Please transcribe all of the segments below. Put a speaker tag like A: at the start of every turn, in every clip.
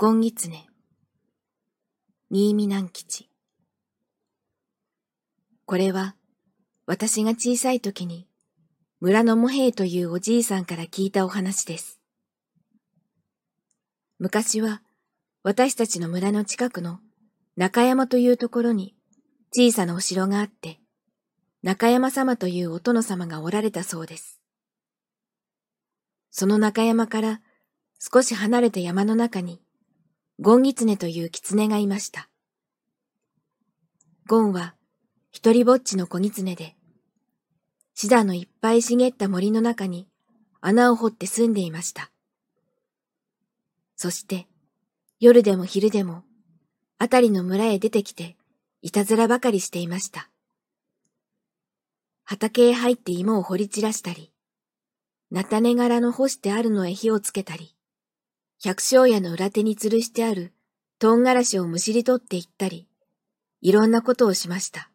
A: ゴンギツネ、新見南吉。これは、私が小さい時に、村のモヘイというおじいさんから聞いたお話です。昔は、私たちの村の近くの中山というところに小さなお城があって、中山様というお殿様がおられたそうです。その中山から少し離れた山の中にゴンギツネという狐がいました。ゴンは一人ぼっちの小狐で、シダのいっぱい茂った森の中に穴を掘って住んでいました。そして夜でも昼でもあたりの村へ出てきていたずらばかりしていました。畑へ入って芋を掘り散らしたり、菜種柄の干してあるのへ火をつけたり、百姓屋の裏手に吊るしてある唐辛子をむしり取っていったり、いろんなことをしました。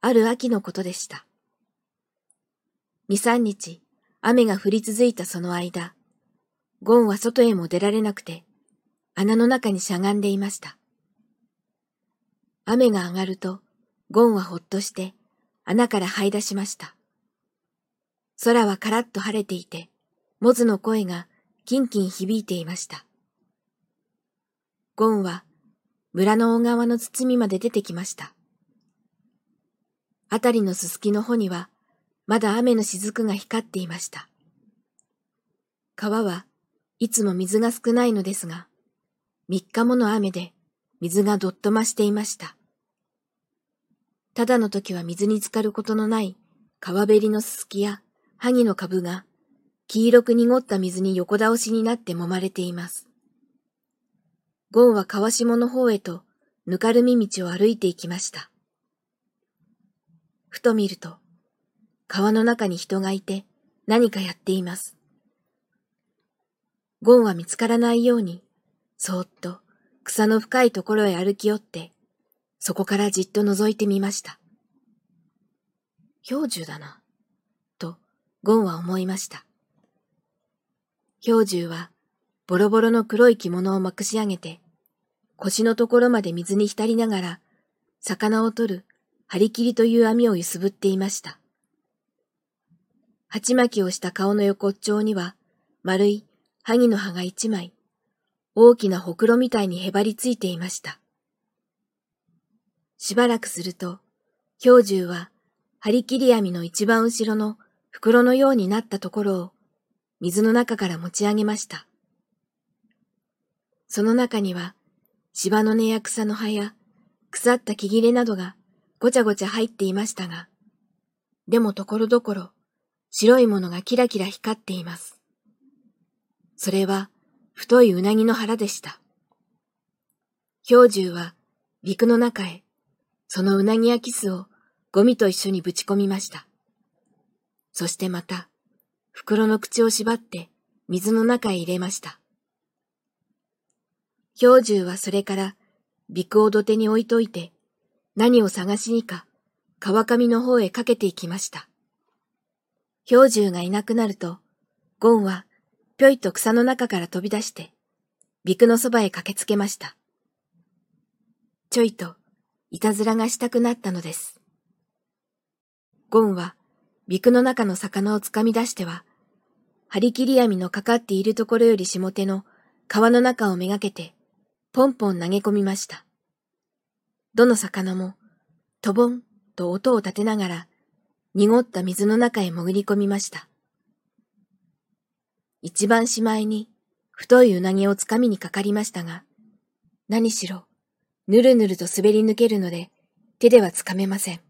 A: ある秋のことでした。二三日、雨が降り続いたその間、ゴンは外へも出られなくて、穴の中にしゃがんでいました。雨が上がると、ゴンはほっとして穴から這い出しました。空はカラッと晴れていて、モズの声がキンキン響いていました。ゴンは村の大川の包みまで出てきました。あたりのすすきの穂にはまだ雨の雫が光っていました。川はいつも水が少ないのですが、三日もの雨で水がどっと増していました。ただの時は水に浸かることのない川べりのすすきや萩の株が黄色く濁った水に横倒しになって揉まれています。ゴンは川下の方へとぬかるみ道を歩いて行きました。ふと見ると、川の中に人がいて何かやっています。ゴンは見つからないように、そーっと草の深いところへ歩き寄って、そこからじっと覗いてみました。氷柱だな、とゴンは思いました。氷柱は、ボロボロの黒い着物をまくし上げて、腰のところまで水に浸りながら、魚を取る張り切りという網を揺すぶっていました。鉢巻きをした顔の横っちょには、丸い萩の葉が一枚、大きなほくろみたいにへばりついていました。しばらくすると、氷柱は、張り切り網の一番後ろの袋のようになったところを水の中から持ち上げました。その中には、芝の根や草の葉や、腐った木切れなどがごちゃごちゃ入っていましたが、でもところどころ、白いものがキラキラ光っています。それは、太いうなぎの腹でした。氷柱は、陸の中へ、そのうなぎやキスをゴミと一緒にぶち込みました。そしてまた、袋の口を縛って水の中へ入れました。氷柱はそれから陸を土手に置いといて何を探しにか川上の方へかけていきました。氷柱がいなくなると、ゴンはぴょいと草の中から飛び出して、陸のそばへ駆けつけました。ちょいといたずらがしたくなったのです。ゴンは陸の中の魚をつかみ出しては、張り切り網のかかっているところより下手の川の中をめがけて、ポンポン投げ込みました。どの魚も、とぼんと音を立てながら、濁った水の中へ潜り込みました。一番しまいに、太いうなぎをつかみにかかりましたが、何しろ、ぬるぬると滑り抜けるので、手ではつかめません。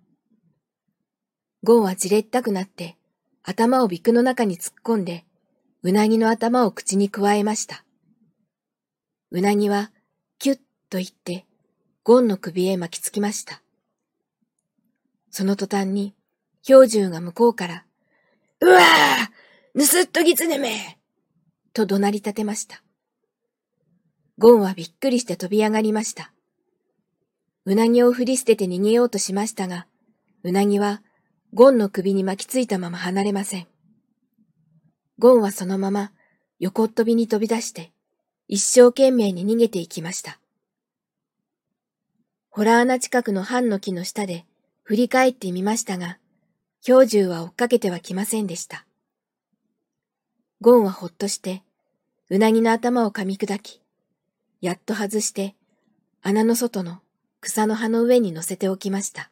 A: ゴンはじれったくなって、頭をビクの中に突っ込んで、うなぎの頭を口にくわえました。うなぎは、キュッと言って、ゴンの首へ巻きつきました。その途端に、氷柱が向こうから、うわぁ盗っ人狐めと怒鳴り立てました。ゴンはびっくりして飛び上がりました。うなぎを振り捨てて逃げようとしましたが、うなぎはゴンの首に巻きついたまま離れません。ゴンはそのまま横っ飛びに飛び出して、一生懸命に逃げていきました。ホラー穴近くの藩の木の下で振り返ってみましたが、氷柱は追っかけてはきませんでした。ゴンはほっとして、うなぎの頭を噛み砕き、やっと外して、穴の外の草の葉の上に乗せておきました。